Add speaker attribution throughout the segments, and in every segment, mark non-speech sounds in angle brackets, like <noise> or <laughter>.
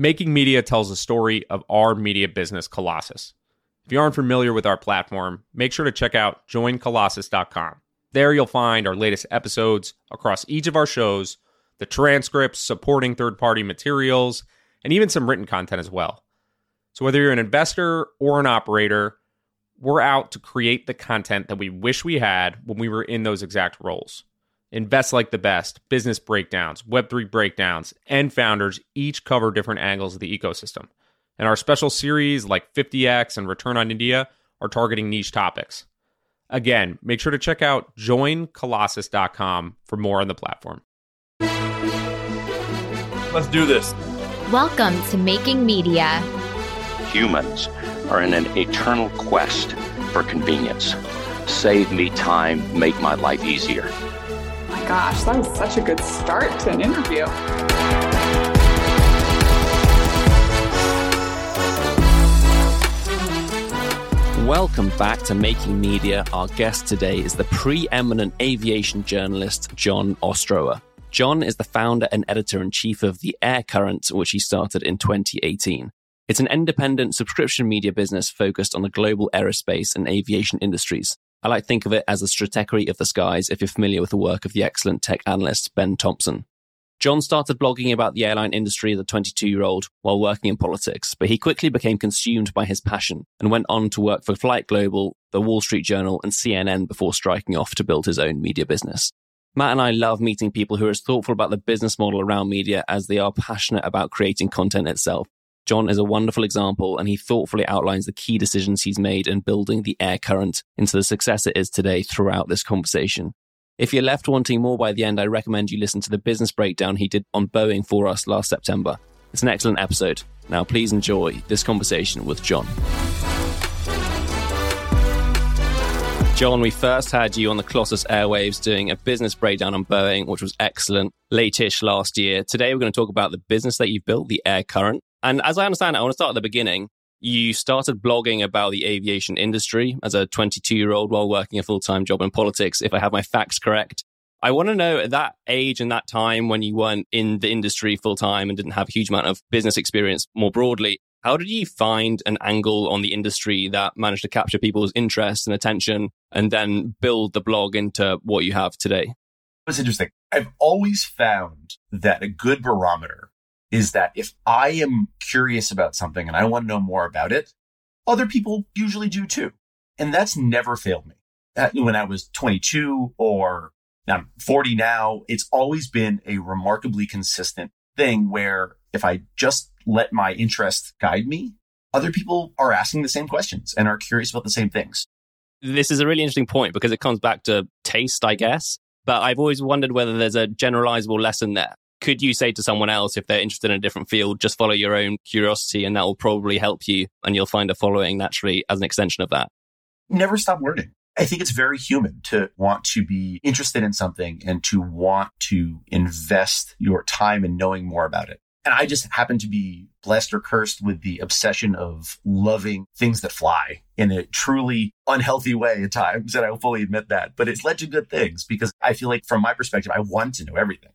Speaker 1: Making Media tells the story of our media business, Colossus. If you aren't familiar with our platform, make sure to check out joincolossus.com. There you'll find our latest episodes across each of our shows, the transcripts, supporting third party materials, and even some written content as well. So, whether you're an investor or an operator, we're out to create the content that we wish we had when we were in those exact roles. Invest Like the Best, Business Breakdowns, Web3 Breakdowns, and Founders each cover different angles of the ecosystem. And our special series like 50x and Return on India are targeting niche topics. Again, make sure to check out joincolossus.com for more on the platform.
Speaker 2: Let's do this.
Speaker 3: Welcome to Making Media.
Speaker 4: Humans are in an eternal quest for convenience. Save me time, make my life easier.
Speaker 5: Gosh, that was such a good start to an interview.
Speaker 6: Welcome back to Making Media. Our guest today is the preeminent aviation journalist, Jon Ostrower. Jon is the founder and editor in chief of The Air Current, which he started in 2018. It's an independent subscription media business focused on the global aerospace and aviation industries. I like to think of it as the stratechery of the skies if you're familiar with the work of the excellent tech analyst Ben Thompson. Jon started blogging about the airline industry as a 22 year old while working in politics, but he quickly became consumed by his passion and went on to work for Flight Global, the Wall Street Journal, and CNN before striking off to build his own media business. Matt and I love meeting people who are as thoughtful about the business model around media as they are passionate about creating content itself. Jon is a wonderful example, and he thoughtfully outlines the key decisions he's made in building the air current into the success it is today throughout this conversation. If you're left wanting more by the end, I recommend you listen to the business breakdown he did on Boeing for us last September. It's an excellent episode. Now, please enjoy this conversation with Jon. Jon, we first had you on the Colossus Airwaves doing a business breakdown on Boeing, which was excellent, late-ish last year. Today, we're going to talk about the business that you've built, the Air Current. And as I understand it, I want to start at the beginning. You started blogging about the aviation industry as a 22 year old while working a full time job in politics, if I have my facts correct. I want to know at that age and that time when you weren't in the industry full time and didn't have a huge amount of business experience more broadly, how did you find an angle on the industry that managed to capture people's interest and attention and then build the blog into what you have today?
Speaker 2: It's interesting. I've always found that a good barometer is that if I am curious about something and I want to know more about it, other people usually do too. And that's never failed me. When I was 22 or I'm 40 now, it's always been a remarkably consistent thing where if I just let my interest guide me, other people are asking the same questions and are curious about the same things.
Speaker 6: This is a really interesting point because it comes back to taste, I guess. But I've always wondered whether there's a generalizable lesson there could you say to someone else if they're interested in a different field, just follow your own curiosity and that will probably help you and you'll find a following naturally as an extension of that?
Speaker 2: Never stop learning. I think it's very human to want to be interested in something and to want to invest your time in knowing more about it. And I just happen to be blessed or cursed with the obsession of loving things that fly in a truly unhealthy way at times. And I will fully admit that, but it's led to good things because I feel like from my perspective, I want to know everything.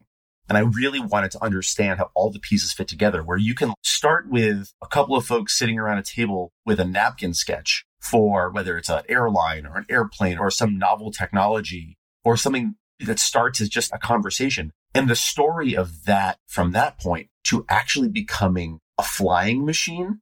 Speaker 2: And I really wanted to understand how all the pieces fit together, where you can start with a couple of folks sitting around a table with a napkin sketch for whether it's an airline or an airplane or some novel technology or something that starts as just a conversation. And the story of that from that point to actually becoming a flying machine,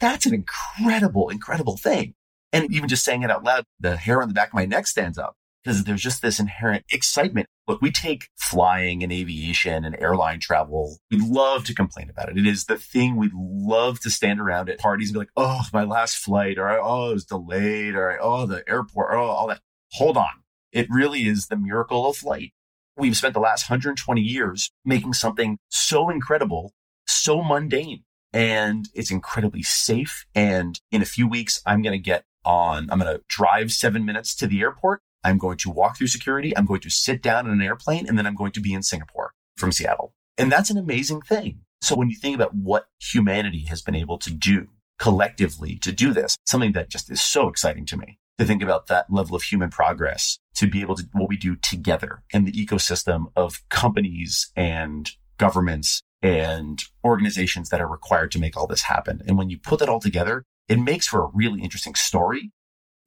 Speaker 2: that's an incredible, incredible thing. And even just saying it out loud, the hair on the back of my neck stands up because there's just this inherent excitement. Look, we take flying and aviation and airline travel. We love to complain about it. It is the thing we love to stand around at parties and be like, oh, my last flight, or oh, it was delayed, or oh, the airport, oh, all that. Hold on. It really is the miracle of flight. We've spent the last 120 years making something so incredible, so mundane, and it's incredibly safe. And in a few weeks, I'm going to get on, I'm going to drive seven minutes to the airport I'm going to walk through security. I'm going to sit down in an airplane and then I'm going to be in Singapore from Seattle. And that's an amazing thing. So when you think about what humanity has been able to do collectively to do this, something that just is so exciting to me to think about that level of human progress to be able to what we do together in the ecosystem of companies and governments and organizations that are required to make all this happen. And when you put that all together, it makes for a really interesting story.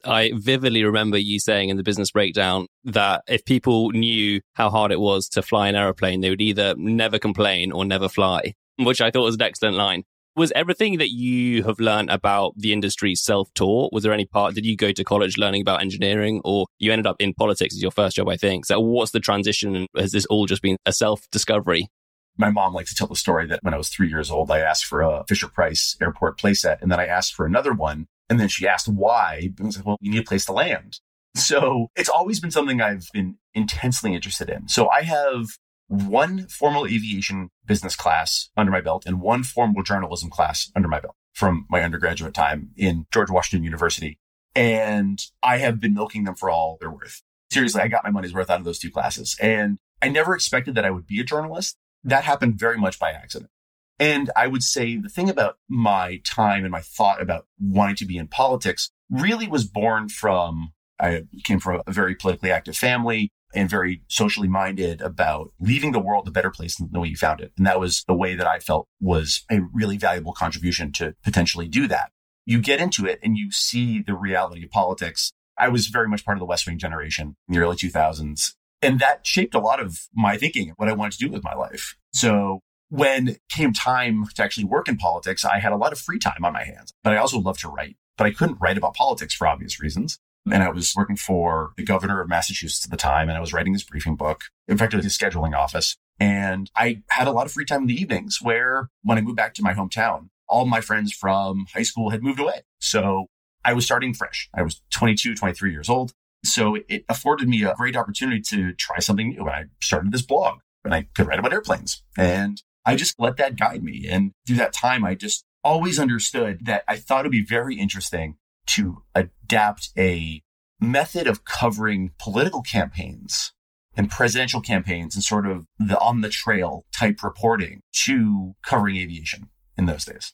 Speaker 6: I vividly remember you saying in the business breakdown that if people knew how hard it was to fly an aeroplane, they would either never complain or never fly, which I thought was an excellent line. Was everything that you have learned about the industry self taught? Was there any part, did you go to college learning about engineering or you ended up in politics as your first job, I think? So what's the transition? Has this all just been a self discovery?
Speaker 2: My mom likes to tell the story that when I was three years old, I asked for a Fisher Price airport playset and then I asked for another one. And then she asked why. I was like, well, you need a place to land. So it's always been something I've been intensely interested in. So I have one formal aviation business class under my belt and one formal journalism class under my belt from my undergraduate time in George Washington University. And I have been milking them for all they're worth. Seriously, I got my money's worth out of those two classes. And I never expected that I would be a journalist. That happened very much by accident. And I would say the thing about my time and my thought about wanting to be in politics really was born from I came from a very politically active family and very socially minded about leaving the world a better place than the way you found it. And that was the way that I felt was a really valuable contribution to potentially do that. You get into it and you see the reality of politics. I was very much part of the West Wing generation in the early 2000s. And that shaped a lot of my thinking, and what I wanted to do with my life. So when came time to actually work in politics, I had a lot of free time on my hands, but I also loved to write, but I couldn't write about politics for obvious reasons. Hmm. And I was working for the governor of Massachusetts at the time, and I was writing his briefing book. In fact, it was his scheduling office. And I had a lot of free time in the evenings where when I moved back to my hometown, all my friends from high school had moved away. So I was starting fresh. I was 22, 23 years old. So it afforded me a great opportunity to try something new. And I started this blog and I could write about airplanes. And I just let that guide me. And through that time, I just always understood that I thought it'd be very interesting to adapt a method of covering political campaigns and presidential campaigns and sort of the on the trail type reporting to covering aviation in those days.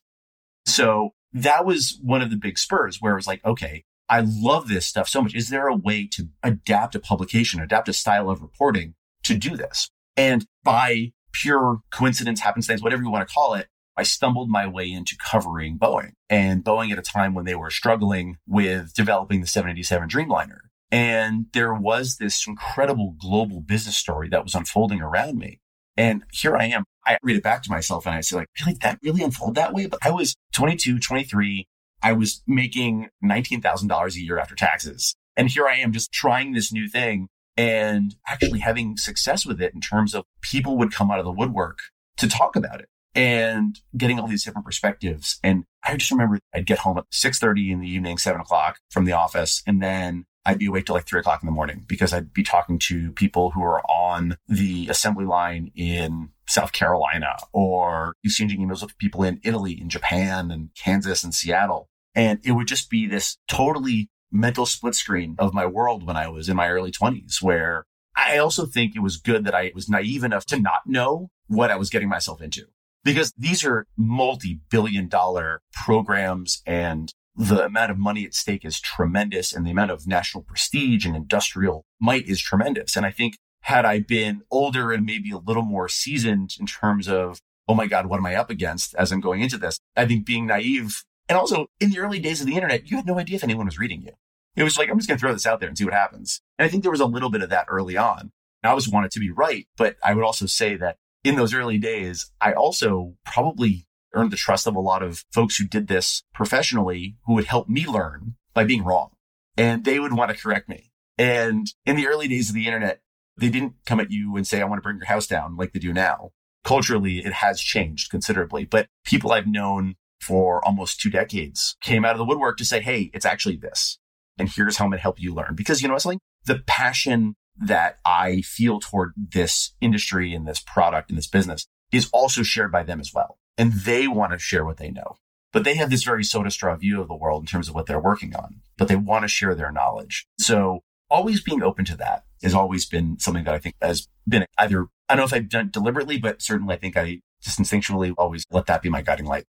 Speaker 2: So that was one of the big spurs where it was like, okay, I love this stuff so much. Is there a way to adapt a publication, adapt a style of reporting to do this? And by pure coincidence, happenstance, whatever you want to call it, I stumbled my way into covering Boeing and Boeing at a time when they were struggling with developing the 787 Dreamliner. And there was this incredible global business story that was unfolding around me. And here I am. I read it back to myself and I say like, really, that really unfolded that way? But I was 22, 23. I was making $19,000 a year after taxes. And here I am just trying this new thing and actually having success with it in terms of people would come out of the woodwork to talk about it and getting all these different perspectives. And I just remember I'd get home at 6.30 in the evening, seven o'clock from the office. And then I'd be awake till like three o'clock in the morning because I'd be talking to people who are on the assembly line in South Carolina or exchanging emails with people in Italy and Japan and Kansas and Seattle. And it would just be this totally mental split screen of my world when I was in my early twenties where I also think it was good that I was naive enough to not know what I was getting myself into because these are multi-billion dollar programs and the amount of money at stake is tremendous and the amount of national prestige and industrial might is tremendous. And I think had I been older and maybe a little more seasoned in terms of, oh my God, what am I up against as I'm going into this? I think being naive and also in the early days of the internet, you had no idea if anyone was reading you. It was like, I'm just going to throw this out there and see what happens. And I think there was a little bit of that early on. I always wanted to be right, but I would also say that in those early days, I also probably earned the trust of a lot of folks who did this professionally who would help me learn by being wrong. And they would want to correct me. And in the early days of the internet, they didn't come at you and say, I want to bring your house down like they do now. Culturally, it has changed considerably, but people I've known for almost two decades came out of the woodwork to say, Hey, it's actually this. And here's how I'm going to help you learn. Because you know something? The passion that I feel toward this industry and this product and this business is also shared by them as well. And they want to share what they know. But they have this very soda straw view of the world in terms of what they're working on, but they want to share their knowledge. So always being open to that has always been something that I think has been either, I don't know if I've done it deliberately, but certainly I think I just instinctually always let that be my guiding light.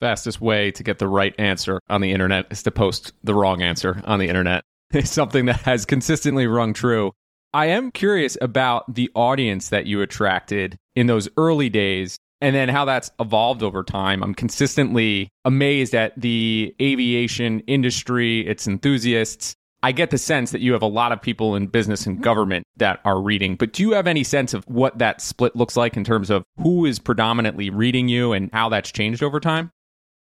Speaker 1: Fastest way to get the right answer on the internet is to post the wrong answer on the internet. <laughs> It's something that has consistently rung true. I am curious about the audience that you attracted in those early days. and then how that's evolved over time. I'm consistently amazed at the aviation industry, its enthusiasts. I get the sense that you have a lot of people in business and government that are reading, but do you have any sense of what that split looks like in terms of who is predominantly reading you and how that's changed over time?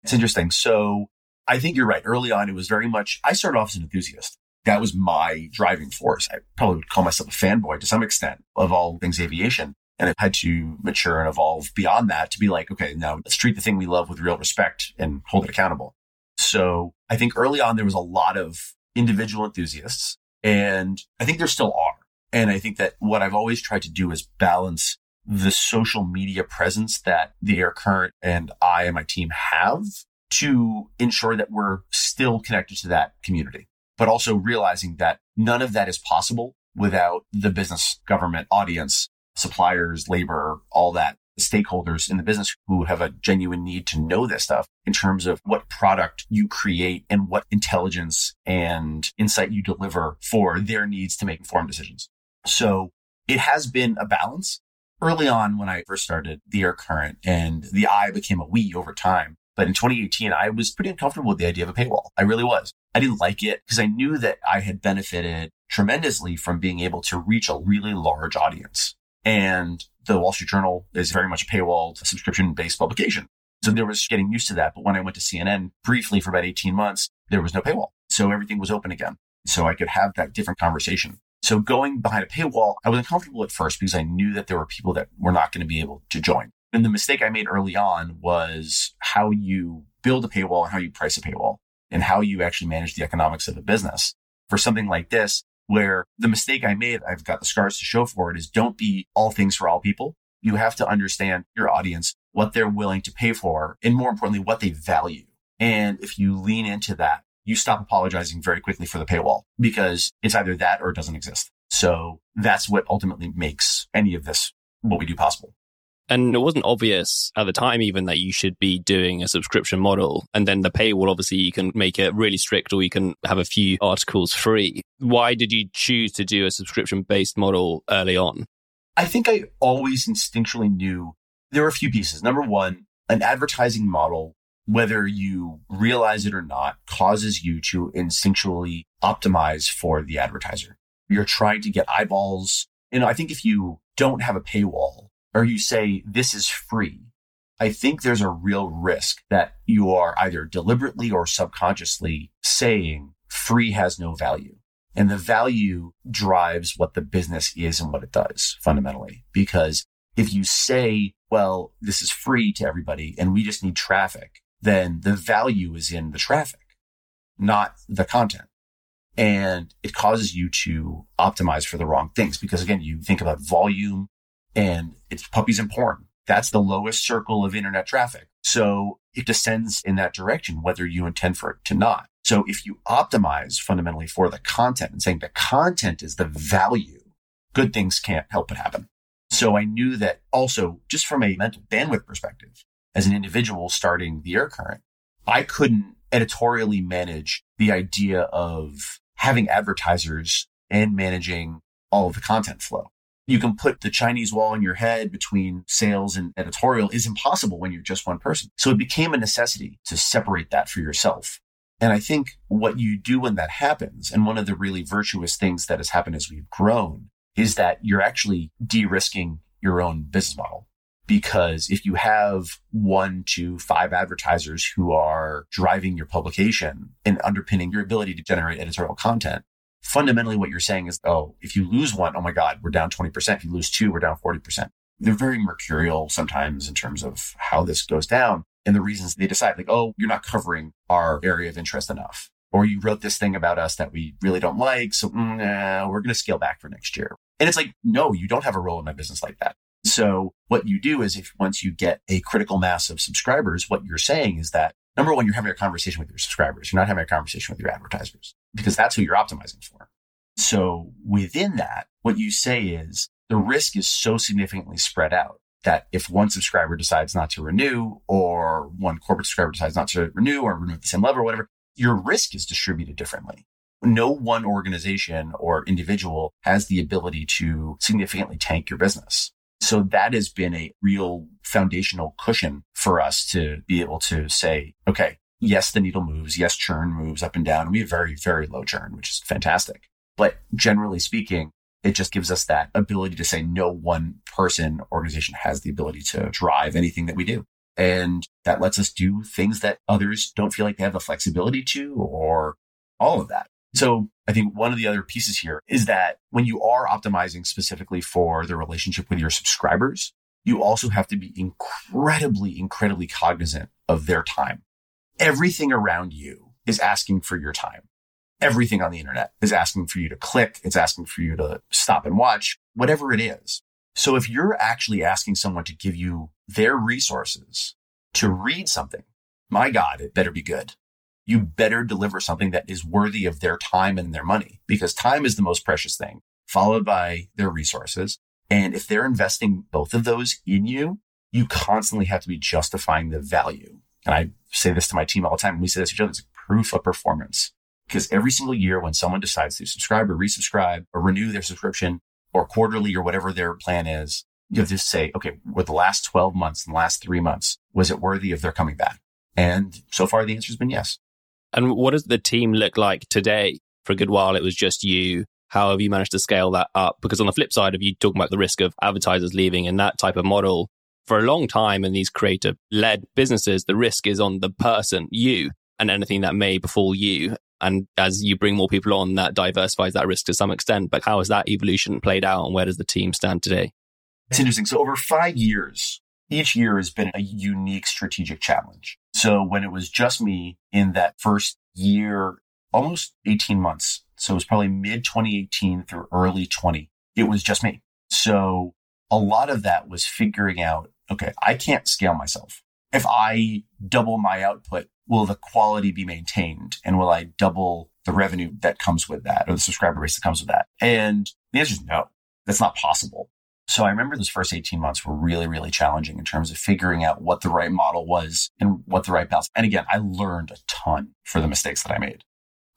Speaker 2: It's interesting. So I think you're right. Early on, it was very much, I started off as an enthusiast. That was my driving force. I probably would call myself a fanboy to some extent of all things aviation. And it had to mature and evolve beyond that to be like, okay, now let's treat the thing we love with real respect and hold it accountable. So I think early on, there was a lot of individual enthusiasts and I think there still are. And I think that what I've always tried to do is balance the social media presence that the Air Current and I and my team have to ensure that we're still connected to that community, but also realizing that none of that is possible without the business, government, audience, suppliers, labor, all that stakeholders in the business who have a genuine need to know this stuff in terms of what product you create and what intelligence and insight you deliver for their needs to make informed decisions. So it has been a balance. Early on, when I first started the air current and the I became a we over time. But in 2018, I was pretty uncomfortable with the idea of a paywall. I really was. I didn't like it because I knew that I had benefited tremendously from being able to reach a really large audience. And the Wall Street Journal is very much a paywalled subscription based publication. So there was getting used to that. But when I went to CNN briefly for about 18 months, there was no paywall. So everything was open again. So I could have that different conversation. So going behind a paywall, I was uncomfortable at first because I knew that there were people that were not going to be able to join. And the mistake I made early on was how you build a paywall and how you price a paywall and how you actually manage the economics of a business. For something like this, where the mistake I made, I've got the scars to show for it is don't be all things for all people. You have to understand your audience, what they're willing to pay for, and more importantly, what they value. And if you lean into that, you stop apologizing very quickly for the paywall because it's either that or it doesn't exist. So that's what ultimately makes any of this what we do possible.
Speaker 6: And it wasn't obvious at the time even that you should be doing a subscription model. And then the paywall, obviously you can make it really strict or you can have a few articles free. Why did you choose to do a subscription based model early on?
Speaker 2: I think I always instinctually knew there were a few pieces. Number one, an advertising model, whether you realize it or not, causes you to instinctually optimize for the advertiser. You're trying to get eyeballs. You know, I think if you don't have a paywall, or you say this is free, I think there's a real risk that you are either deliberately or subconsciously saying free has no value. And the value drives what the business is and what it does fundamentally. Because if you say, well, this is free to everybody and we just need traffic, then the value is in the traffic, not the content. And it causes you to optimize for the wrong things. Because again, you think about volume, and it's puppies and porn. That's the lowest circle of internet traffic. So it descends in that direction, whether you intend for it to not. So if you optimize fundamentally for the content and saying the content is the value, good things can't help but happen. So I knew that also just from a mental bandwidth perspective, as an individual starting the air current, I couldn't editorially manage the idea of having advertisers and managing all of the content flow you can put the Chinese wall in your head between sales and editorial is impossible when you're just one person. So it became a necessity to separate that for yourself. And I think what you do when that happens, and one of the really virtuous things that has happened as we've grown, is that you're actually de-risking your own business model. Because if you have one to five advertisers who are driving your publication and underpinning your ability to generate editorial content, fundamentally what you're saying is, oh, if you lose one, oh my God, we're down 20%. If you lose two, we're down 40%. They're very mercurial sometimes in terms of how this goes down and the reasons they decide like, oh, you're not covering our area of interest enough. Or you wrote this thing about us that we really don't like. So mm, nah, we're going to scale back for next year. And it's like, no, you don't have a role in my business like that. So what you do is if once you get a critical mass of subscribers, what you're saying is that number one, you're having a conversation with your subscribers. You're not having a conversation with your advertisers because that's who you're optimizing for. So within that, what you say is the risk is so significantly spread out that if one subscriber decides not to renew or one corporate subscriber decides not to renew or renew at the same level or whatever, your risk is distributed differently. No one organization or individual has the ability to significantly tank your business. So that has been a real foundational cushion for us to be able to say, okay, yes, the needle moves. Yes, churn moves up and down. We have very, very low churn, which is fantastic. But generally speaking, it just gives us that ability to say no one person organization has the ability to drive anything that we do. And that lets us do things that others don't feel like they have the flexibility to or all of that. So I think one of the other pieces here is that when you are optimizing specifically for the relationship with your subscribers, you also have to be incredibly, incredibly cognizant of their time. Everything around you is asking for your time. Everything on the internet is asking for you to click. It's asking for you to stop and watch, whatever it is. So if you're actually asking someone to give you their resources to read something, my God, it better be good. You better deliver something that is worthy of their time and their money because time is the most precious thing, followed by their resources. And if they're investing both of those in you, you constantly have to be justifying the value. And I say this to my team all the time. We say this to each other. It's proof of performance because every single year when someone decides to subscribe or resubscribe or renew their subscription, or quarterly or whatever their plan is, you have to say, okay, with the last 12 months and the last three months, was it worthy of their coming back? And so far the answer has been yes.
Speaker 6: And what does the team look like today? For a good while, it was just you. How have you managed to scale that up? Because on the flip side of you talking about the risk of advertisers leaving in that type of model, for a long time in these creator led businesses, the risk is on the person, you, and anything that may befall you. And as you bring more people on, that diversifies that risk to some extent. But how has that evolution played out and where does the team stand today?
Speaker 2: It's interesting. So over five years, each year has been a unique strategic challenge. So when it was just me in that first year, almost 18 months. So it was probably mid 2018 through early 20. It was just me. So a lot of that was figuring out, okay, I can't scale myself. If I double my output, will the quality be maintained? And will I double the revenue that comes with that or the subscriber base that comes with that? And the answer is no, that's not possible. So I remember those first 18 months were really, really challenging in terms of figuring out what the right model was and what the right balance. And again, I learned a ton for the mistakes that I made.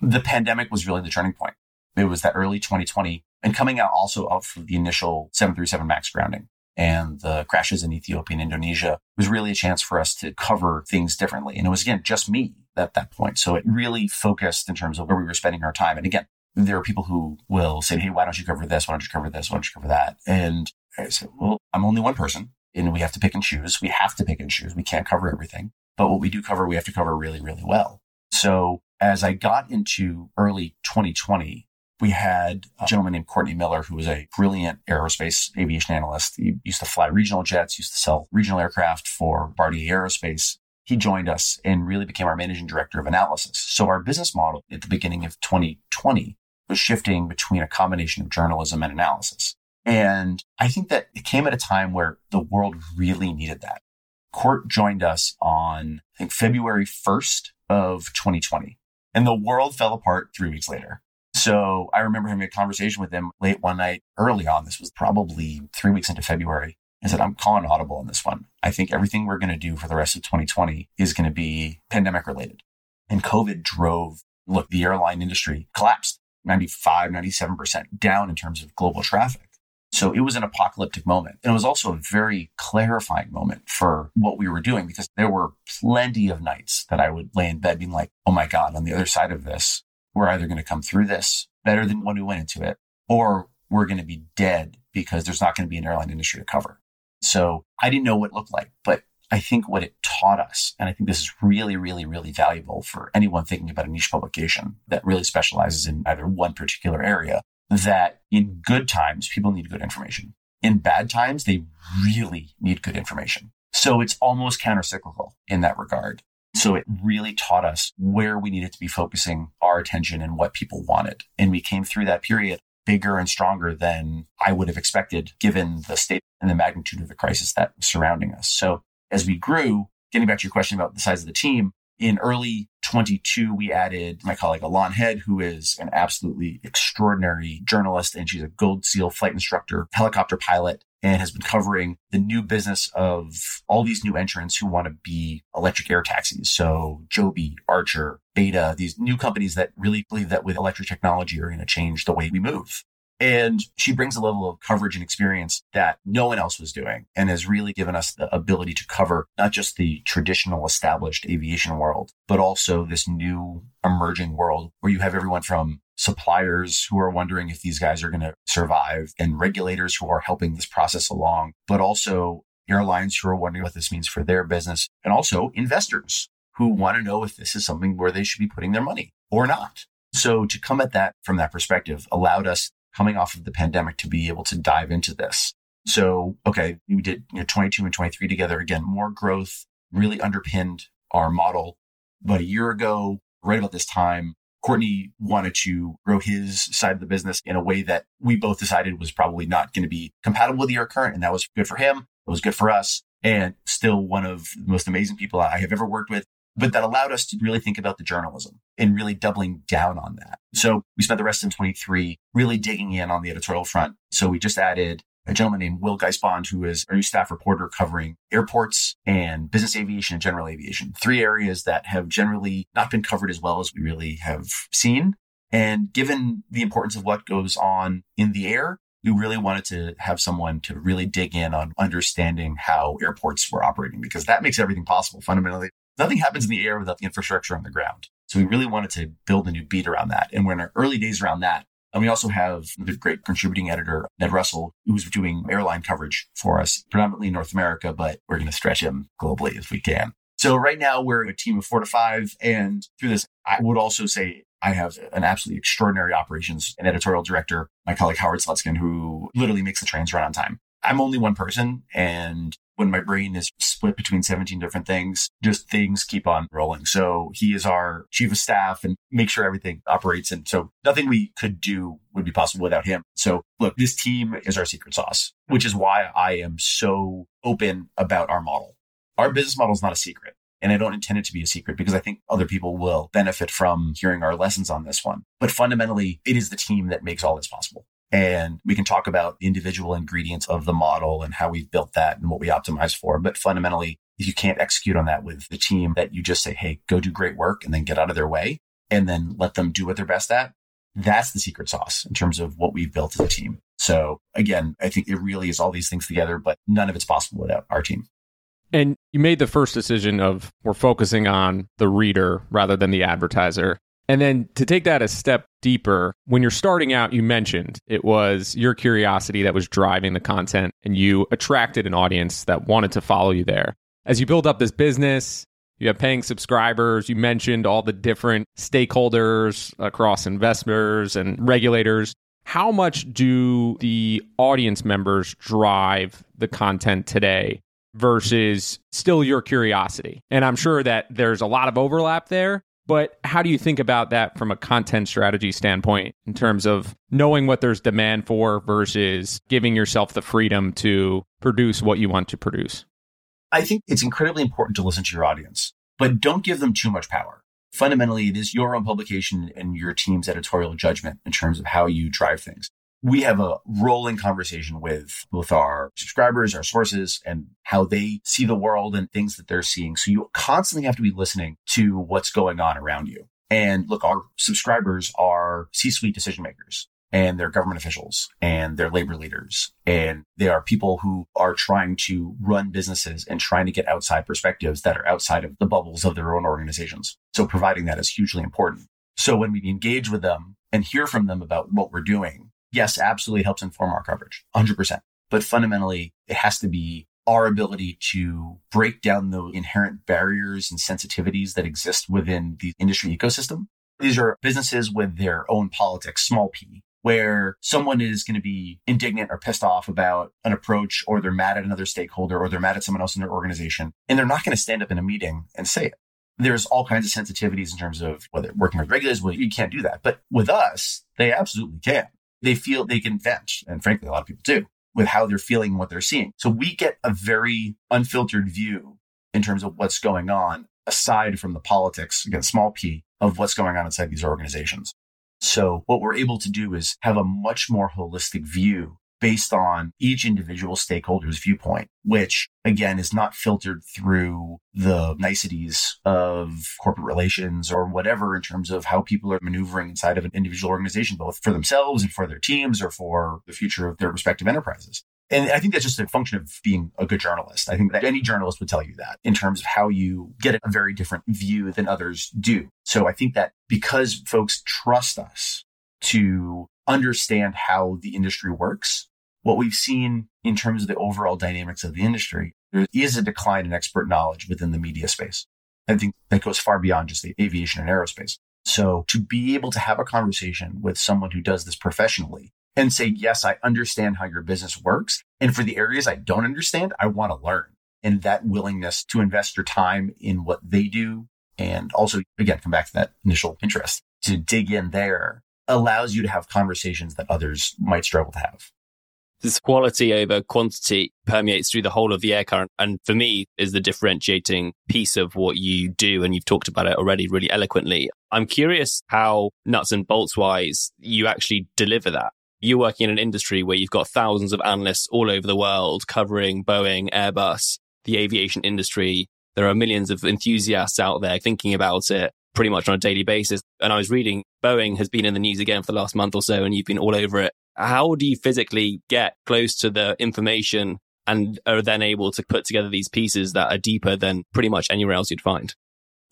Speaker 2: The pandemic was really the turning point. It was that early 2020 and coming out also of the initial 737 MAX grounding and the crashes in Ethiopia and Indonesia was really a chance for us to cover things differently. And it was again, just me at that point. So it really focused in terms of where we were spending our time. And again, there are people who will say, Hey, why don't you cover this? Why don't you cover this? Why don't you cover that? And I said, well, I'm only one person and we have to pick and choose. We have to pick and choose. We can't cover everything, but what we do cover, we have to cover really, really well. So as I got into early 2020, we had a gentleman named Courtney Miller, who was a brilliant aerospace aviation analyst. He used to fly regional jets, used to sell regional aircraft for Bombardier Aerospace. He joined us and really became our managing director of analysis. So our business model at the beginning of 2020 was shifting between a combination of journalism and analysis. And I think that it came at a time where the world really needed that. Court joined us on, I think, February 1st of 2020. And the world fell apart three weeks later. So I remember having a conversation with him late one night early on. This was probably three weeks into February. I said, I'm calling audible on this one. I think everything we're going to do for the rest of 2020 is going to be pandemic related. And COVID drove, look, the airline industry collapsed 95, 97% down in terms of global traffic. So it was an apocalyptic moment. And it was also a very clarifying moment for what we were doing because there were plenty of nights that I would lay in bed being like, oh my God, on the other side of this, we're either going to come through this better than when we went into it, or we're going to be dead because there's not going to be an airline industry to cover. So I didn't know what it looked like, but I think what it taught us, and I think this is really, really, really valuable for anyone thinking about a niche publication that really specializes in either one particular area, that in good times, people need good information. In bad times, they really need good information. So it's almost countercyclical in that regard. So it really taught us where we needed to be focusing our attention and what people wanted. And we came through that period bigger and stronger than I would have expected given the state and the magnitude of the crisis that was surrounding us. So as we grew, getting back to your question about the size of the team, in early 22, we added my colleague Elan Head, who is an absolutely extraordinary journalist, and she's a Gold SEAL flight instructor, helicopter pilot, and has been covering the new business of all these new entrants who want to be electric air taxis. So Joby, Archer, Beta, these new companies that really believe that with electric technology are going to change the way we move. And she brings a level of coverage and experience that no one else was doing and has really given us the ability to cover not just the traditional established aviation world, but also this new emerging world where you have everyone from suppliers who are wondering if these guys are going to survive and regulators who are helping this process along, but also airlines who are wondering what this means for their business and also investors who want to know if this is something where they should be putting their money or not. So to come at that from that perspective allowed us coming off of the pandemic to be able to dive into this. So, okay, we did you know, 22 and 23 together. Again, more growth really underpinned our model. But a year ago, right about this time, Courtney wanted to grow his side of the business in a way that we both decided was probably not going to be compatible with the Air Current. And that was good for him. It was good for us and still one of the most amazing people I have ever worked with but that allowed us to really think about the journalism and really doubling down on that. So we spent the rest of 23 really digging in on the editorial front. So we just added a gentleman named Will Geisbond, who is our new staff reporter covering airports and business aviation and general aviation, three areas that have generally not been covered as well as we really have seen. And given the importance of what goes on in the air, we really wanted to have someone to really dig in on understanding how airports were operating because that makes everything possible. Fundamentally, nothing happens in the air without the infrastructure on the ground. So we really wanted to build a new beat around that. And we're in our early days around that. And we also have the great contributing editor, Ned Russell, who's doing airline coverage for us, predominantly in North America, but we're going to stretch him globally if we can. So right now we're a team of four to five. And through this, I would also say I have an absolutely extraordinary operations and editorial director, my colleague Howard Slutsken, who literally makes the trains run on time. I'm only one person and when my brain is split between 17 different things, just things keep on rolling. So he is our chief of staff and make sure everything operates. And so nothing we could do would be possible without him. So look, this team is our secret sauce, which is why I am so open about our model. Our business model is not a secret. And I don't intend it to be a secret because I think other people will benefit from hearing our lessons on this one. But fundamentally, it is the team that makes all this possible. And we can talk about the individual ingredients of the model and how we've built that and what we optimize for. But fundamentally, if you can't execute on that with the team that you just say, Hey, go do great work and then get out of their way and then let them do what they're best at. That's the secret sauce in terms of what we've built as a team. So again, I think it really is all these things together, but none of it's possible without our team.
Speaker 1: And you made the first decision of we're focusing on the reader rather than the advertiser. And then to take that a step deeper, when you're starting out, you mentioned it was your curiosity that was driving the content and you attracted an audience that wanted to follow you there. As you build up this business, you have paying subscribers. You mentioned all the different stakeholders across investors and regulators. How much do the audience members drive the content today versus still your curiosity? And I'm sure that there's a lot of overlap there, but how do you think about that from a content strategy standpoint in terms of knowing what there's demand for versus giving yourself the freedom to produce what you want to produce?
Speaker 2: I think it's incredibly important to listen to your audience, but don't give them too much power. Fundamentally, it is your own publication and your team's editorial judgment in terms of how you drive things we have a rolling conversation with both our subscribers, our sources, and how they see the world and things that they're seeing. So you constantly have to be listening to what's going on around you. And look, our subscribers are C-suite decision makers and they're government officials and they're labor leaders and they are people who are trying to run businesses and trying to get outside perspectives that are outside of the bubbles of their own organizations. So providing that is hugely important. So when we engage with them and hear from them about what we're doing, yes, absolutely helps inform our coverage 100%. But fundamentally, it has to be our ability to break down the inherent barriers and sensitivities that exist within the industry ecosystem. These are businesses with their own politics, small p, where someone is going to be indignant or pissed off about an approach or they're mad at another stakeholder or they're mad at someone else in their organization and they're not going to stand up in a meeting and say it. There's all kinds of sensitivities in terms of whether working with regulators, well, you can't do that. But with us, they absolutely can they feel they can vent. And frankly, a lot of people do with how they're feeling and what they're seeing. So we get a very unfiltered view in terms of what's going on aside from the politics, again, small p of what's going on inside these organizations. So what we're able to do is have a much more holistic view based on each individual stakeholder's viewpoint, which again is not filtered through the niceties of corporate relations or whatever in terms of how people are maneuvering inside of an individual organization, both for themselves and for their teams or for the future of their respective enterprises. And I think that's just a function of being a good journalist. I think that any journalist would tell you that in terms of how you get a very different view than others do. So I think that because folks trust us to understand how the industry works, what we've seen in terms of the overall dynamics of the industry, there is a decline in expert knowledge within the media space. I think that goes far beyond just the aviation and aerospace. So to be able to have a conversation with someone who does this professionally and say, yes, I understand how your business works. And for the areas I don't understand, I want to learn. And that willingness to invest your time in what they do. And also, again, come back to that initial interest to dig in there allows you to have conversations that others might struggle to have.
Speaker 6: This quality over quantity permeates through the whole of the air current. And for me is the differentiating piece of what you do. And you've talked about it already really eloquently. I'm curious how nuts and bolts wise you actually deliver that you're working in an industry where you've got thousands of analysts all over the world covering Boeing, Airbus, the aviation industry. There are millions of enthusiasts out there thinking about it pretty much on a daily basis. And I was reading Boeing has been in the news again for the last month or so, and you've been all over it. How do you physically get close to the information and are then able to put together these pieces that are deeper than pretty much anywhere else you'd find?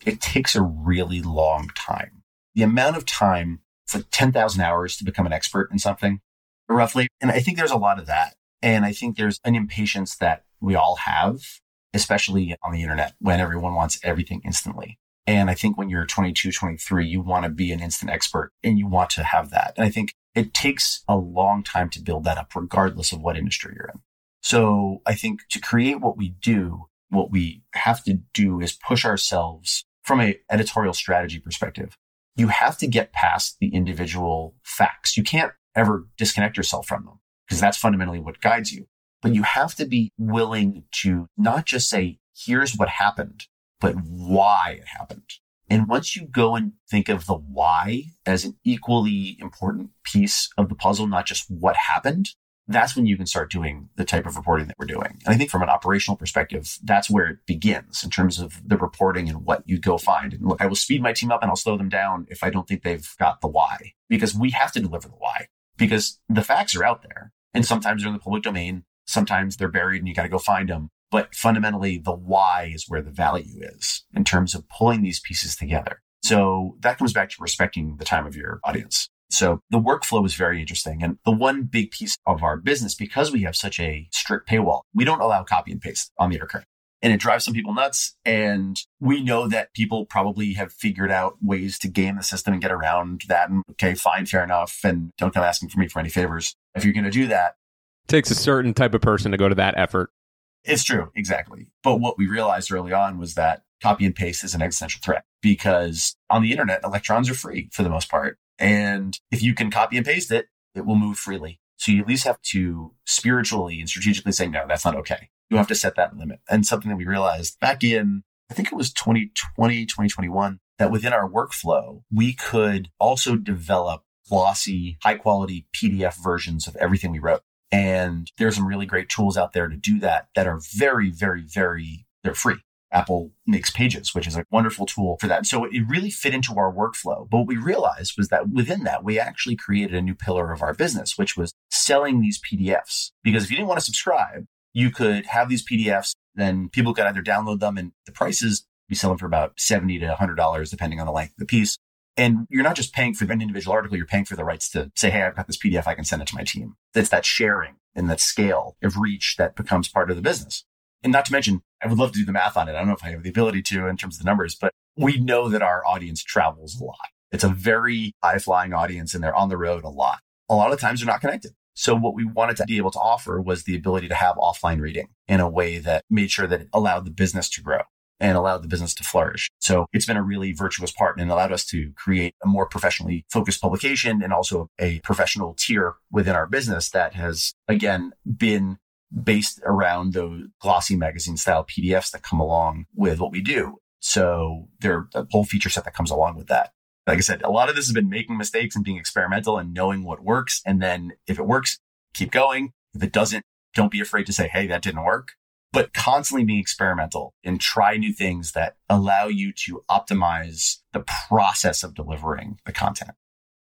Speaker 2: It takes a really long time. The amount of time it's like 10,000 hours to become an expert in something, roughly. And I think there's a lot of that. And I think there's an impatience that we all have, especially on the internet when everyone wants everything instantly. And I think when you're 22, 23, you want to be an instant expert and you want to have that. And I think it takes a long time to build that up, regardless of what industry you're in. So I think to create what we do, what we have to do is push ourselves from a editorial strategy perspective you have to get past the individual facts. You can't ever disconnect yourself from them because that's fundamentally what guides you. But you have to be willing to not just say, here's what happened, but why it happened. And once you go and think of the why as an equally important piece of the puzzle, not just what happened, that's when you can start doing the type of reporting that we're doing. And I think from an operational perspective, that's where it begins in terms of the reporting and what you go find. And look, I will speed my team up and I'll slow them down if I don't think they've got the why, because we have to deliver the why, because the facts are out there. And sometimes they're in the public domain. Sometimes they're buried and you got to go find them. But fundamentally, the why is where the value is in terms of pulling these pieces together. So that comes back to respecting the time of your audience. So the workflow is very interesting. And the one big piece of our business, because we have such a strict paywall, we don't allow copy and paste on the current. And it drives some people nuts. And we know that people probably have figured out ways to game the system and get around that. And okay, fine, fair enough. And don't come asking for me for any favors. If you're going to do that,
Speaker 1: it takes a certain type of person to go to that effort.
Speaker 2: It's true, exactly. But what we realized early on was that copy and paste is an existential threat because on the internet, electrons are free for the most part. And if you can copy and paste it, it will move freely. So you at least have to spiritually and strategically say, no, that's not okay. You have to set that limit. And something that we realized back in, I think it was 2020, 2021, that within our workflow, we could also develop glossy, high quality PDF versions of everything we wrote. And there's some really great tools out there to do that that are very, very, very, they're free. Apple makes pages, which is a wonderful tool for that. So it really fit into our workflow. But what we realized was that within that, we actually created a new pillar of our business, which was selling these PDFs. Because if you didn't want to subscribe, you could have these PDFs, then people could either download them and the prices we sell them for about 70 to $100, depending on the length of the piece. And you're not just paying for an individual article, you're paying for the rights to say, Hey, I've got this PDF. I can send it to my team. It's that sharing and that scale of reach that becomes part of the business. And not to mention, I would love to do the math on it. I don't know if I have the ability to in terms of the numbers, but we know that our audience travels a lot. It's a very high flying audience and they're on the road a lot. A lot of times they're not connected. So what we wanted to be able to offer was the ability to have offline reading in a way that made sure that it allowed the business to grow and allowed the business to flourish. So it's been a really virtuous part and allowed us to create a more professionally focused publication and also a professional tier within our business that has again been based around those glossy magazine style PDFs that come along with what we do. So there's a whole feature set that comes along with that. Like I said, a lot of this has been making mistakes and being experimental and knowing what works. And then if it works, keep going. If it doesn't, don't be afraid to say, Hey, that didn't work. But constantly being experimental and try new things that allow you to optimize the process of delivering the content.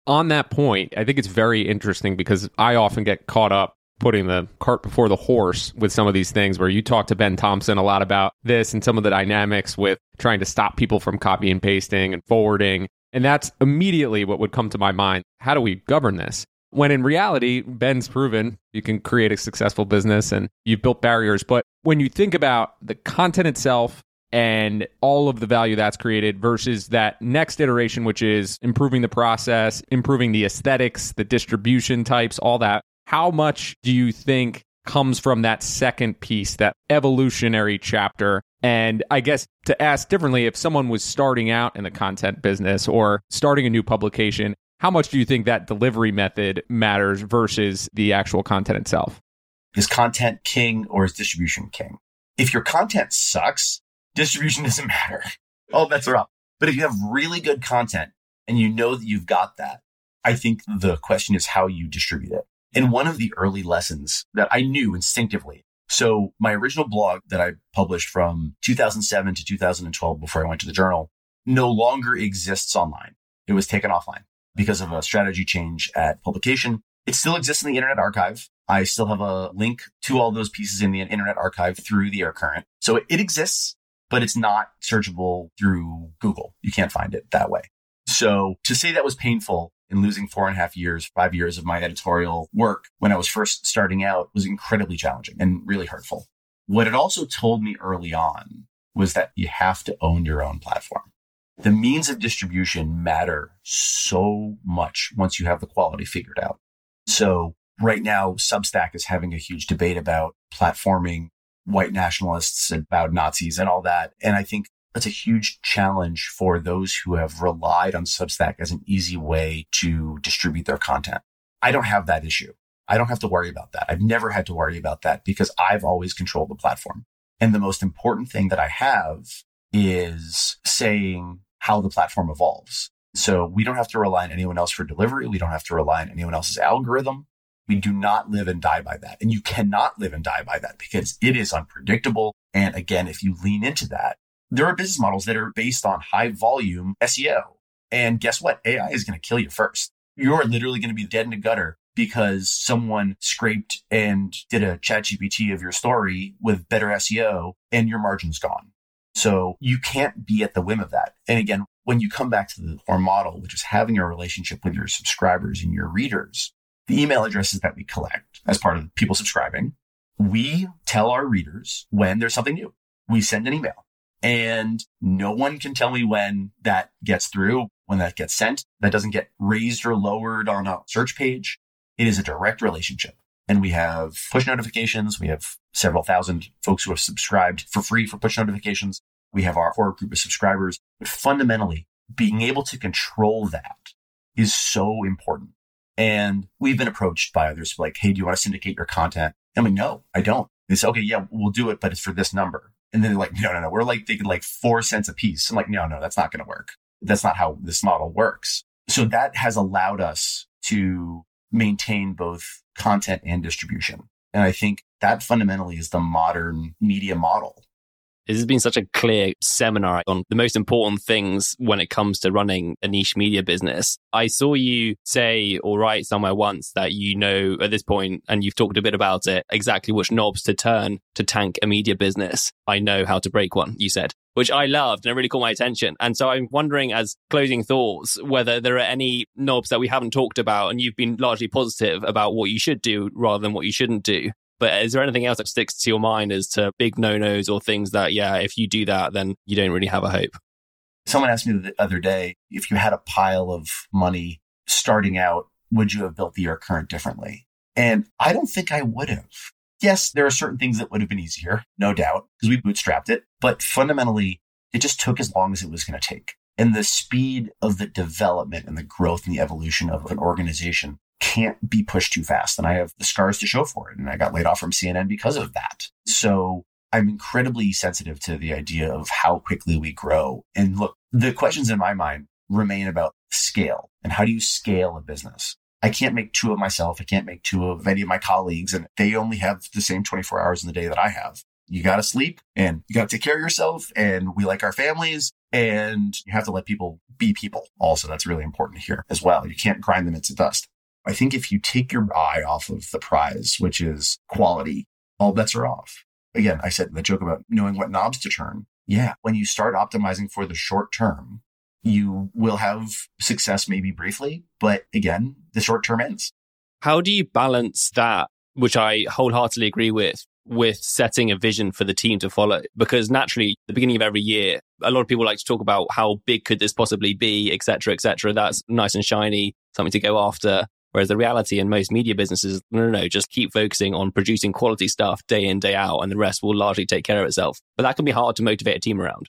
Speaker 1: On that point, I think it's very interesting because I often get caught up putting the cart before the horse with some of these things where you talk to Ben Thompson a lot about this and some of the dynamics with trying to stop people from copy and pasting and forwarding. And that's immediately what would come to my mind. How do we govern this? When in reality, Ben's proven you can create a successful business and you've built barriers. But when you think about the content itself and all of the value that's created versus that next iteration, which is improving the process, improving the aesthetics, the distribution types, all that, how much do you think comes from that second piece, that evolutionary chapter? And I guess to ask differently, if someone was starting out in the content business or starting a new publication, how much do you think that delivery method matters versus the actual content itself?
Speaker 2: Is content king or is distribution king? If your content sucks, distribution <laughs> doesn't matter. Oh, All bets are rough. But if you have really good content and you know that you've got that, I think the question is how you distribute it. And one of the early lessons that I knew instinctively. So my original blog that I published from 2007 to 2012 before I went to the journal no longer exists online. It was taken offline because of a strategy change at publication. It still exists in the Internet Archive. I still have a link to all those pieces in the Internet Archive through the Air Current. So it exists, but it's not searchable through Google. You can't find it that way. So to say that was painful in losing four and a half years, five years of my editorial work when I was first starting out was incredibly challenging and really hurtful. What it also told me early on was that you have to own your own platform. The means of distribution matter so much once you have the quality figured out. So right now, Substack is having a huge debate about platforming white nationalists and about Nazis and all that. And I think that's a huge challenge for those who have relied on Substack as an easy way to distribute their content. I don't have that issue. I don't have to worry about that. I've never had to worry about that because I've always controlled the platform. And the most important thing that I have is saying how the platform evolves. So we don't have to rely on anyone else for delivery. We don't have to rely on anyone else's algorithm. We do not live and die by that. And you cannot live and die by that because it is unpredictable. And again, if you lean into that, there are business models that are based on high volume SEO. And guess what? AI is going to kill you first. You're literally going to be dead in the gutter because someone scraped and did a ChatGPT of your story with better SEO and your margin's gone. So you can't be at the whim of that. And again, when you come back to the core model, which is having a relationship with your subscribers and your readers, the email addresses that we collect as part of people subscribing, we tell our readers when there's something new. We send an email. And no one can tell me when that gets through, when that gets sent. That doesn't get raised or lowered on a search page. It is a direct relationship. And we have push notifications. We have several thousand folks who have subscribed for free for push notifications. We have our core group of subscribers. But fundamentally, being able to control that is so important. And we've been approached by others like, Hey, do you want to syndicate your content? I'm like, no, I don't. They say, okay, yeah, we'll do it, but it's for this number. And then they're like, no, no, no, we're like thinking like four cents a piece. I'm like, no, no, that's not going to work. That's not how this model works. So that has allowed us to maintain both content and distribution. And I think that fundamentally is the modern media model.
Speaker 6: This has been such a clear seminar on the most important things when it comes to running a niche media business. I saw you say or write somewhere once that you know at this point, and you've talked a bit about it, exactly which knobs to turn to tank a media business. I know how to break one, you said, which I loved and it really caught my attention. And so I'm wondering, as closing thoughts, whether there are any knobs that we haven't talked about and you've been largely positive about what you should do rather than what you shouldn't do. But is there anything else that sticks to your mind as to big no nos or things that, yeah, if you do that, then you don't really have a hope?
Speaker 2: Someone asked me the other day if you had a pile of money starting out, would you have built the Air Current differently? And I don't think I would have. Yes, there are certain things that would have been easier, no doubt, because we bootstrapped it. But fundamentally, it just took as long as it was going to take. And the speed of the development and the growth and the evolution of an organization can't be pushed too fast. And I have the scars to show for it. And I got laid off from CNN because of that. So I'm incredibly sensitive to the idea of how quickly we grow. And look, the questions in my mind remain about scale and how do you scale a business? I can't make two of myself. I can't make two of any of my colleagues. And they only have the same 24 hours in the day that I have. You got to sleep and you got to take care of yourself. And we like our families and you have to let people be people. Also, that's really important here as well. You can't grind them into dust. I think if you take your eye off of the prize, which is quality, all bets are off. Again, I said the joke about knowing what knobs to turn. Yeah. When you start optimizing for the short term, you will have success maybe briefly, but again, the short term ends.
Speaker 6: How do you balance that, which I wholeheartedly agree with, with setting a vision for the team to follow? Because naturally, the beginning of every year, a lot of people like to talk about how big could this possibly be, et cetera, et cetera. That's nice and shiny, something to go after. Whereas the reality in most media businesses, no, no, no, just keep focusing on producing quality stuff day in, day out, and the rest will largely take care of itself. But that can be hard to motivate a team around.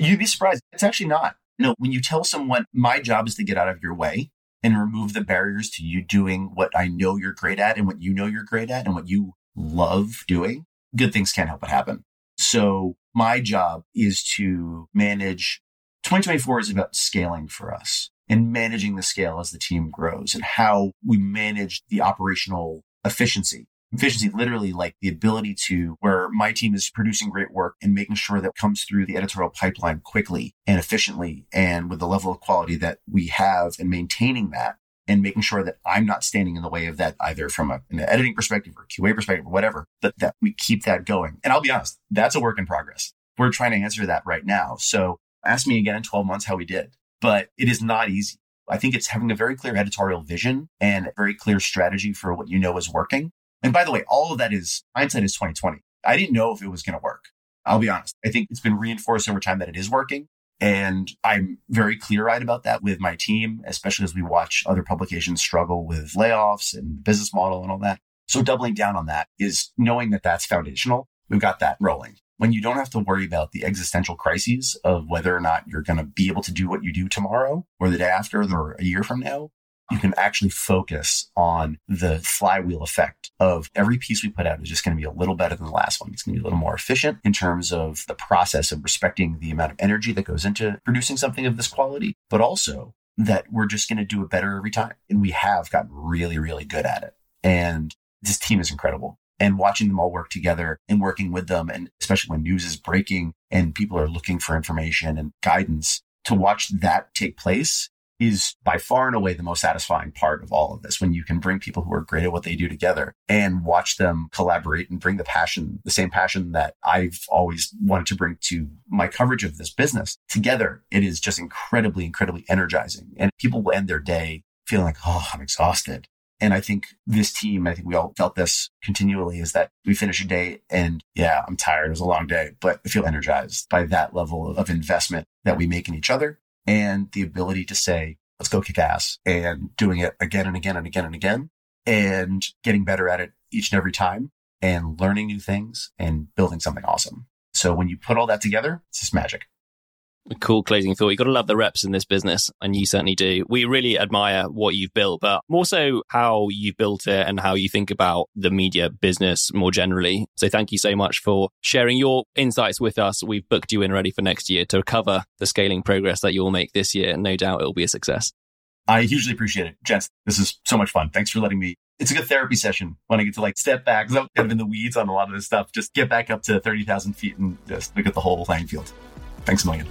Speaker 2: You'd be surprised. It's actually not. No, when you tell someone, my job is to get out of your way and remove the barriers to you doing what I know you're great at and what you know you're great at and what you love doing, good things can't help but happen. So my job is to manage 2024 is about scaling for us and managing the scale as the team grows and how we manage the operational efficiency efficiency, literally like the ability to where my team is producing great work and making sure that comes through the editorial pipeline quickly and efficiently and with the level of quality that we have and maintaining that and making sure that I'm not standing in the way of that either from a, an editing perspective or QA perspective or whatever, but that we keep that going. And I'll be honest, that's a work in progress. We're trying to answer that right now. So ask me again in 12 months how we did, but it is not easy. I think it's having a very clear editorial vision and a very clear strategy for what you know is working and by the way, all of that is hindsight is 2020. I didn't know if it was going to work. I'll be honest. I think it's been reinforced over time that it is working. And I'm very clear eyed about that with my team, especially as we watch other publications struggle with layoffs and business model and all that. So doubling down on that is knowing that that's foundational. We've got that rolling. When you don't have to worry about the existential crises of whether or not you're going to be able to do what you do tomorrow or the day after or a year from now, you can actually focus on the flywheel effect of every piece we put out is just going to be a little better than the last one. It's going to be a little more efficient in terms of the process of respecting the amount of energy that goes into producing something of this quality, but also that we're just going to do it better every time. And we have gotten really, really good at it. And this team is incredible. And watching them all work together and working with them, and especially when news is breaking and people are looking for information and guidance, to watch that take place is by far and away the most satisfying part of all of this when you can bring people who are great at what they do together and watch them collaborate and bring the passion, the same passion that I've always wanted to bring to my coverage of this business together. It is just incredibly, incredibly energizing. And people will end their day feeling like, oh, I'm exhausted. And I think this team, I think we all felt this continually is that we finish a day and yeah, I'm tired. It was a long day, but I feel energized by that level of investment that we make in each other and the ability to say, let's go kick ass and doing it again and again and again and again and getting better at it each and every time and learning new things and building something awesome. So when you put all that together, it's just magic
Speaker 6: cool closing thought. You've got to love the reps in this business, and you certainly do. We really admire what you've built, but more so how you've built it and how you think about the media business more generally. So thank you so much for sharing your insights with us. We've booked you in ready for next year to cover the scaling progress that you'll make this year. No doubt it'll be a success.
Speaker 2: I hugely appreciate it. Jens, this is so much fun. Thanks for letting me. It's a good therapy session when I get to like step back because I'm kind of in the weeds on a lot of this stuff. Just get back up to 30,000 feet and just look at the whole playing field. Thanks a million.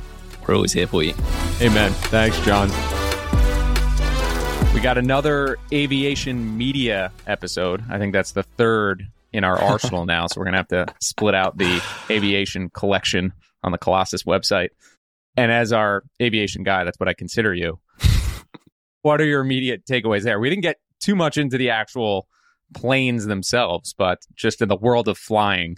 Speaker 6: We're always here for you.
Speaker 1: Amen. Thanks, Jon. We got another aviation media episode. I think that's the third in our <laughs> arsenal now. So we're going to have to split out the aviation collection on the Colossus website. And as our aviation guy, that's what I consider you. <laughs> what are your immediate takeaways there? We didn't get too much into the actual planes themselves, but just in the world of flying,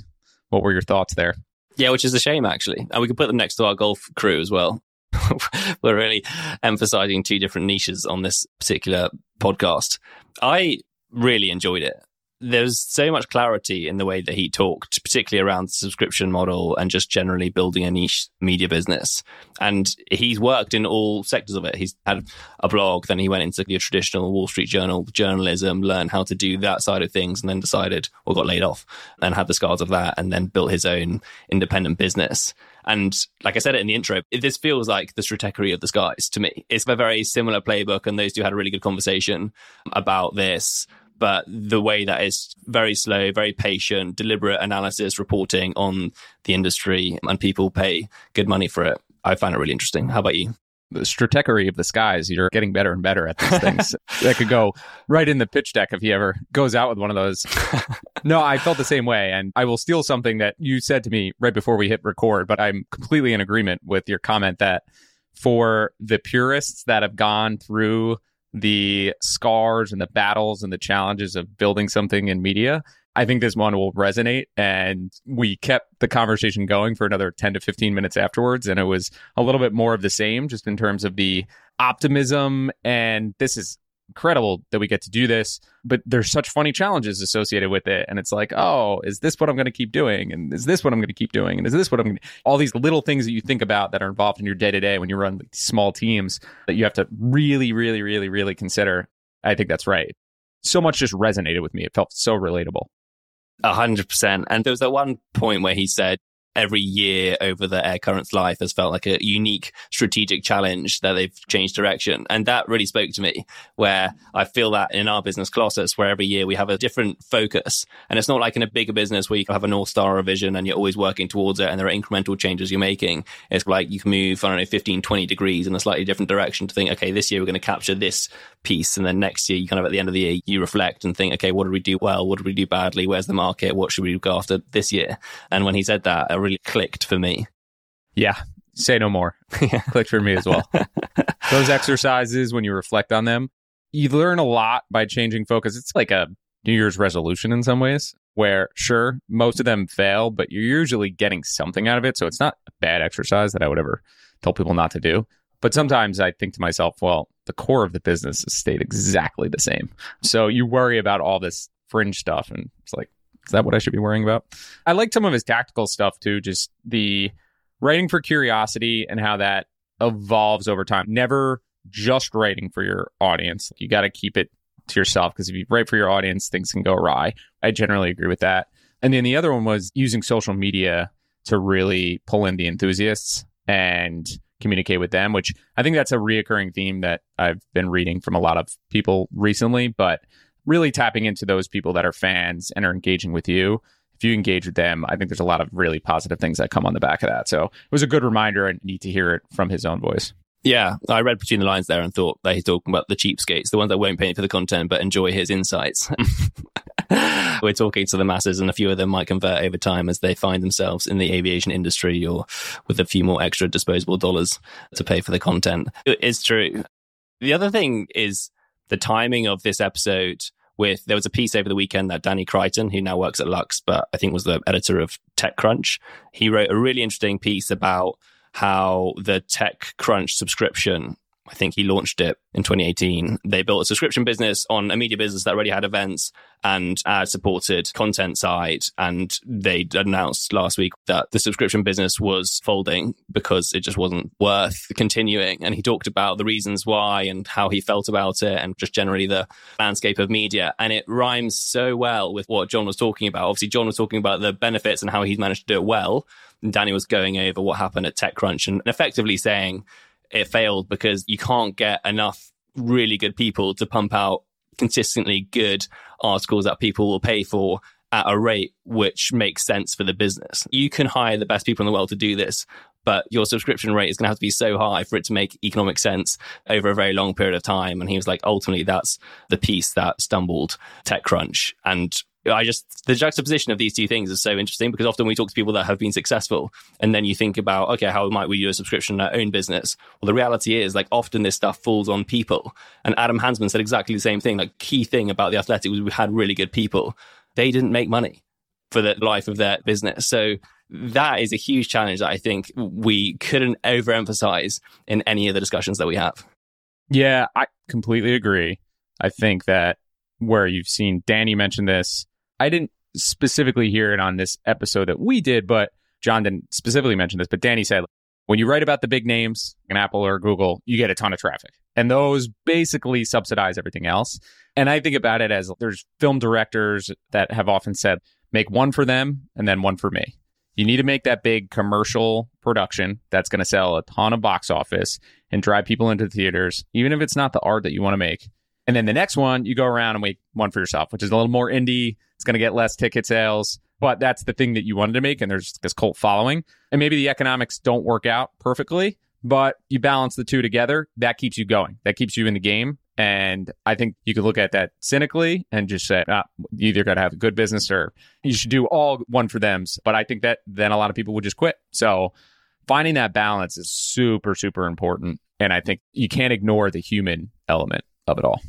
Speaker 1: what were your thoughts there?
Speaker 6: Yeah, which is a shame actually. And we could put them next to our golf crew as well. <laughs> We're really emphasizing two different niches on this particular podcast. I really enjoyed it. There's so much clarity in the way that he talked, particularly around the subscription model and just generally building a niche media business. And he's worked in all sectors of it. He's had a blog, then he went into the traditional Wall Street Journal journalism, learned how to do that side of things, and then decided or got laid off and had the scars of that, and then built his own independent business. And like I said it in the intro, this feels like the stratechery of the skies to me. It's a very similar playbook, and those two had a really good conversation about this but the way that is very slow, very patient, deliberate analysis, reporting on the industry, and people pay good money for it. I find it really interesting. How about you?
Speaker 1: The stratechery of the skies. You're getting better and better at these <laughs> things. that could go right in the pitch deck if he ever goes out with one of those. <laughs> no, I felt the same way. And I will steal something that you said to me right before we hit record, but I'm completely in agreement with your comment that for the purists that have gone through the scars and the battles and the challenges of building something in media, I think this one will resonate. And we kept the conversation going for another 10 to 15 minutes afterwards. And it was a little bit more of the same, just in terms of the optimism. And this is incredible that we get to do this, but there's such funny challenges associated with it. And it's like, oh, is this what I'm going to keep doing? And is this what I'm going to keep doing? And is this what I'm all these little things that you think about that are involved in your day to day when you run small teams that you have to really, really, really, really consider. I think that's right. So much just resonated with me. It felt so relatable.
Speaker 6: A hundred percent. And there was that one point where he said, every year over the air current's life has felt like a unique strategic challenge that they've changed direction. And that really spoke to me where I feel that in our business Colossus, where every year we have a different focus. And it's not like in a bigger business where you can have a North Star or a vision and you're always working towards it and there are incremental changes you're making. It's like you can move, I don't know, 15, 20 degrees in a slightly different direction to think, okay, this year we're going to capture this piece. And then next year, you kind of at the end of the year, you reflect and think, okay, what did we do well? What did we do badly? Where's the market? What should we go after this year? And when he said that, I really clicked for me.
Speaker 1: Yeah. Say no more. <laughs> clicked for me as well. <laughs> Those exercises, when you reflect on them, you learn a lot by changing focus. It's like a New Year's resolution in some ways, where sure, most of them fail, but you're usually getting something out of it. So it's not a bad exercise that I would ever tell people not to do. But sometimes I think to myself, well, the core of the business has stayed exactly the same. So you worry about all this fringe stuff, and it's like, is that what I should be worrying about? I like some of his tactical stuff too, just the writing for curiosity and how that evolves over time. Never just writing for your audience. You got to keep it to yourself because if you write for your audience, things can go awry. I generally agree with that. And then the other one was using social media to really pull in the enthusiasts and communicate with them, which I think that's a reoccurring theme that I've been reading from a lot of people recently. But really tapping into those people that are fans and are engaging with you. If you engage with them, I think there's a lot of really positive things that come on the back of that. So it was a good reminder and neat to hear it from his own voice.
Speaker 6: Yeah, I read between the lines there and thought that he's talking about the cheapskates, the ones that won't pay for the content but enjoy his insights. <laughs> We're talking to the masses, and a few of them might convert over time as they find themselves in the aviation industry or with a few more extra disposable dollars to pay for the content. It's true. The other thing is the timing of this episode with there was a piece over the weekend that Danny Crichton, who now works at Lux, but I think was the editor of TechCrunch, he wrote a really interesting piece about how the TechCrunch subscription I think he launched it in 2018. They built a subscription business on a media business that already had events and ad supported content side. And they announced last week that the subscription business was folding because it just wasn't worth continuing. And he talked about the reasons why and how he felt about it and just generally the landscape of media. And it rhymes so well with what Jon was talking about. Obviously, Jon was talking about the benefits and how he's managed to do it well. And Danny was going over what happened at TechCrunch and effectively saying, it failed because you can't get enough really good people to pump out consistently good articles that people will pay for at a rate which makes sense for the business. You can hire the best people in the world to do this, but your subscription rate is going to have to be so high for it to make economic sense over a very long period of time. And he was like, ultimately, that's the piece that stumbled TechCrunch. And I just the juxtaposition of these two things is so interesting because often we talk to people that have been successful, and then you think about okay, how might we do a subscription in our own business? Well, the reality is like often this stuff falls on people, and Adam Hansmann said exactly the same thing. Like key thing about the Athletic was we had really good people, they didn't make money for the life of their business, so that is a huge challenge that I think we couldn't overemphasize in any of the discussions that we have.
Speaker 1: Yeah, I completely agree. I think that where you've seen Danny mention this. I didn't specifically hear it on this episode that we did, but Jon didn't specifically mention this, but Danny said when you write about the big names, an Apple or Google, you get a ton of traffic. And those basically subsidize everything else. And I think about it as there's film directors that have often said, make one for them and then one for me. You need to make that big commercial production that's going to sell a ton of box office and drive people into the theaters, even if it's not the art that you want to make. And then the next one, you go around and make one for yourself, which is a little more indie. It's going to get less ticket sales, but that's the thing that you wanted to make. And there's this cult following. And maybe the economics don't work out perfectly, but you balance the two together. That keeps you going. That keeps you in the game. And I think you could look at that cynically and just say, ah, you either got to have a good business or you should do all one for them's. But I think that then a lot of people would just quit. So finding that balance is super, super important. And I think you can't ignore the human element of it all.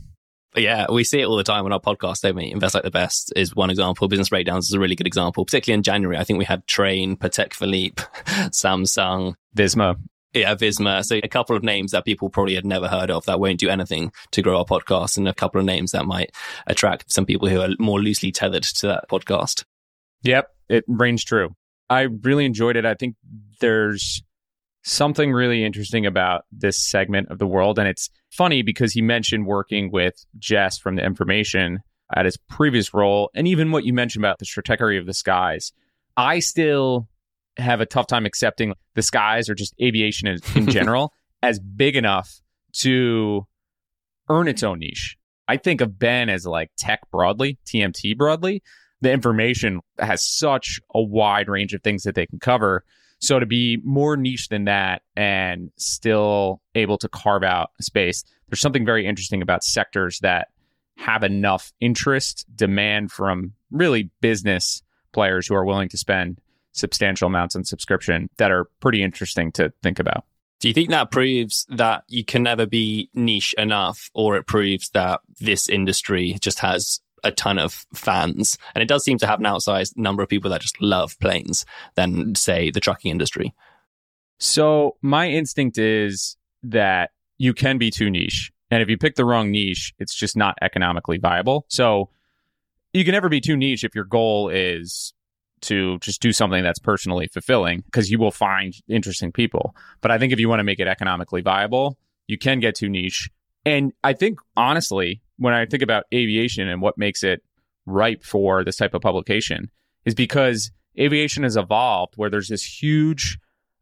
Speaker 6: Yeah, we see it all the time on our podcast, don't we? Invest Like the Best is one example. Business Breakdowns is a really good example, particularly in January. I think we had Trane, Patek Philippe, <laughs> Samsung,
Speaker 1: Visma.
Speaker 6: Yeah, Visma. So a couple of names that people probably had never heard of that won't do anything to grow our podcast, and a couple of names that might attract some people who are more loosely tethered to that podcast.
Speaker 1: Yep, it rings true. I really enjoyed it. I think there's something really interesting about this segment of the world. And it's funny because he mentioned working with Jess from the information at his previous role. And even what you mentioned about the stratechery of the skies. I still have a tough time accepting the skies or just aviation in, in <laughs> general as big enough to earn its own niche. I think of Ben as like tech broadly, TMT broadly. The information has such a wide range of things that they can cover. So to be more niche than that and still able to carve out space, there's something very interesting about sectors that have enough interest, demand from really business players who are willing to spend substantial amounts on subscription that are pretty interesting to think about.
Speaker 6: Do you think that proves that you can never be niche enough, or it proves that this industry just has a ton of fans? And it does seem to have an outsized number of people that just love planes than, say, the trucking industry.
Speaker 1: So, my instinct is that you can be too niche. And if you pick the wrong niche, it's just not economically viable. So, you can never be too niche if your goal is to just do something that's personally fulfilling because you will find interesting people. But I think if you want to make it economically viable, you can get too niche. And I think honestly, when I think about aviation and what makes it ripe for this type of publication is because aviation has evolved where there's this huge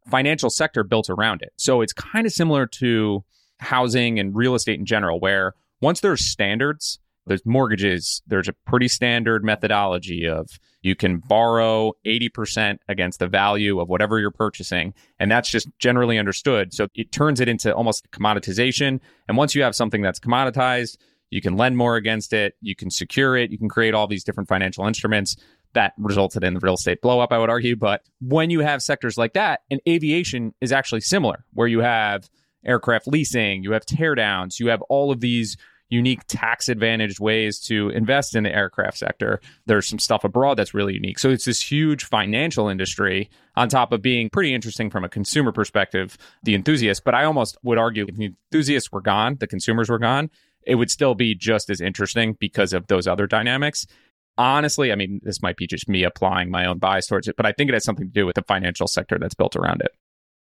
Speaker 1: financial sector built around it. So it's kind of similar to housing and real estate in general, where once there's standards, there's mortgages, there's a pretty standard methodology of you can borrow 80% against the value of whatever you're purchasing. And that's just generally understood. So it turns it into almost commoditization. And once you have something that's commoditized, you can lend more against it, you can secure it, you can create all these different financial instruments that resulted in the real estate blowup, I would argue. But when you have sectors like that, and aviation is actually similar, where you have aircraft leasing, you have teardowns, you have all of these unique tax advantaged ways to invest in the aircraft sector. There's some stuff abroad that's really unique. So it's this huge financial industry on top of being pretty interesting from a consumer perspective, the enthusiasts. But I almost would argue if the enthusiasts were gone, the consumers were gone, it would still be just as interesting because of those other dynamics. Honestly, I mean, this might be just me applying my own bias towards it, but I think it has something to do with the financial sector that's built around it.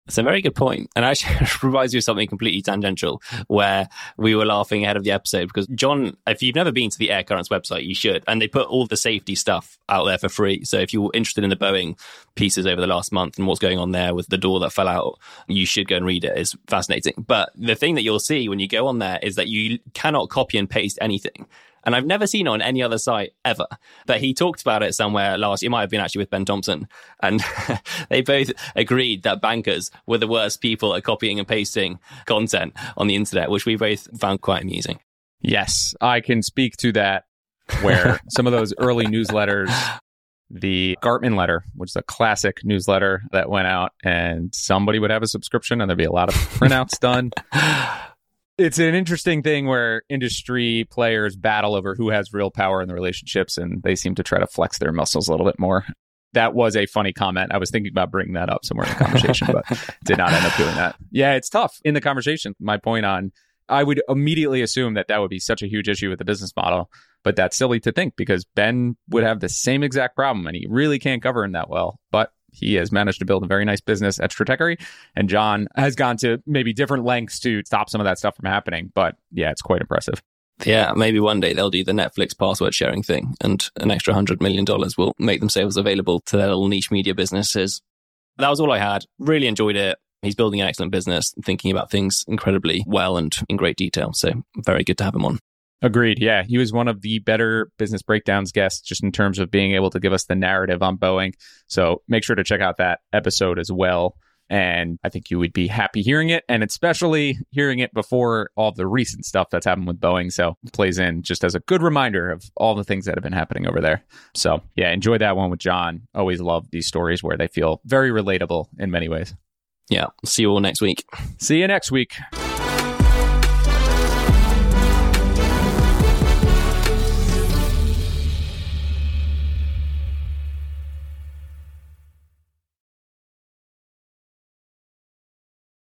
Speaker 6: It's a very good point. And actually <laughs> reminds me of something completely tangential where we were laughing ahead of the episode because Jon, if you've never been to the Air Current's website, you should. And they put all the safety stuff out there for free. So if you're interested in the Boeing pieces over the last month and what's going on there with the door that fell out, you should go and read it. It's fascinating. But the thing that you'll see when you go on there is that you cannot copy and paste anything and I've never seen on any other site ever. But he talked about it somewhere last. It might have been actually with Ben Thompson, and <laughs> they both agreed that bankers were the worst people at copying and pasting content on the internet, which we both found quite amusing.
Speaker 1: Yes, I can speak to that. Where <laughs> some of those early newsletters the Gartman letter, which is a classic newsletter that went out, and somebody would have a subscription and there'd be a lot of printouts done <laughs> it's an interesting thing where industry players battle over who has real power in the relationships and they seem to try to flex their muscles a little bit more. That was a funny comment. I was thinking about bringing that up somewhere in the conversation, but <laughs> did not end up doing that. Yeah, it's tough in the conversation. My point on I would immediately assume that that would be such a huge issue with the business model. But that's silly to think because Ben would have the same exact problem and he really can't govern that well. But he has managed to build a very nice business at Stratechery. And Jon has gone to maybe different lengths to stop some of that stuff from happening. But yeah, it's quite impressive.
Speaker 6: Yeah, maybe one day they'll do the Netflix password sharing thing and an extra $100 million will make themselves available to their little niche media businesses. That was all I had. Really enjoyed it. He's building an excellent business, thinking about things incredibly well and in great detail. So very good to have him on.
Speaker 1: Agreed. Yeah. He was one of the better business breakdowns guests just in terms of being able to give us the narrative on Boeing. So make sure to check out that episode as well. And I think you would be happy hearing it, and especially hearing it before all the recent stuff that's happened with Boeing. So it plays in just as a good reminder of all the things that have been happening over there. So yeah, enjoy that one with Jon. Always love these stories where they feel very relatable in many ways.
Speaker 6: Yeah. See you all next week.
Speaker 1: See you next week.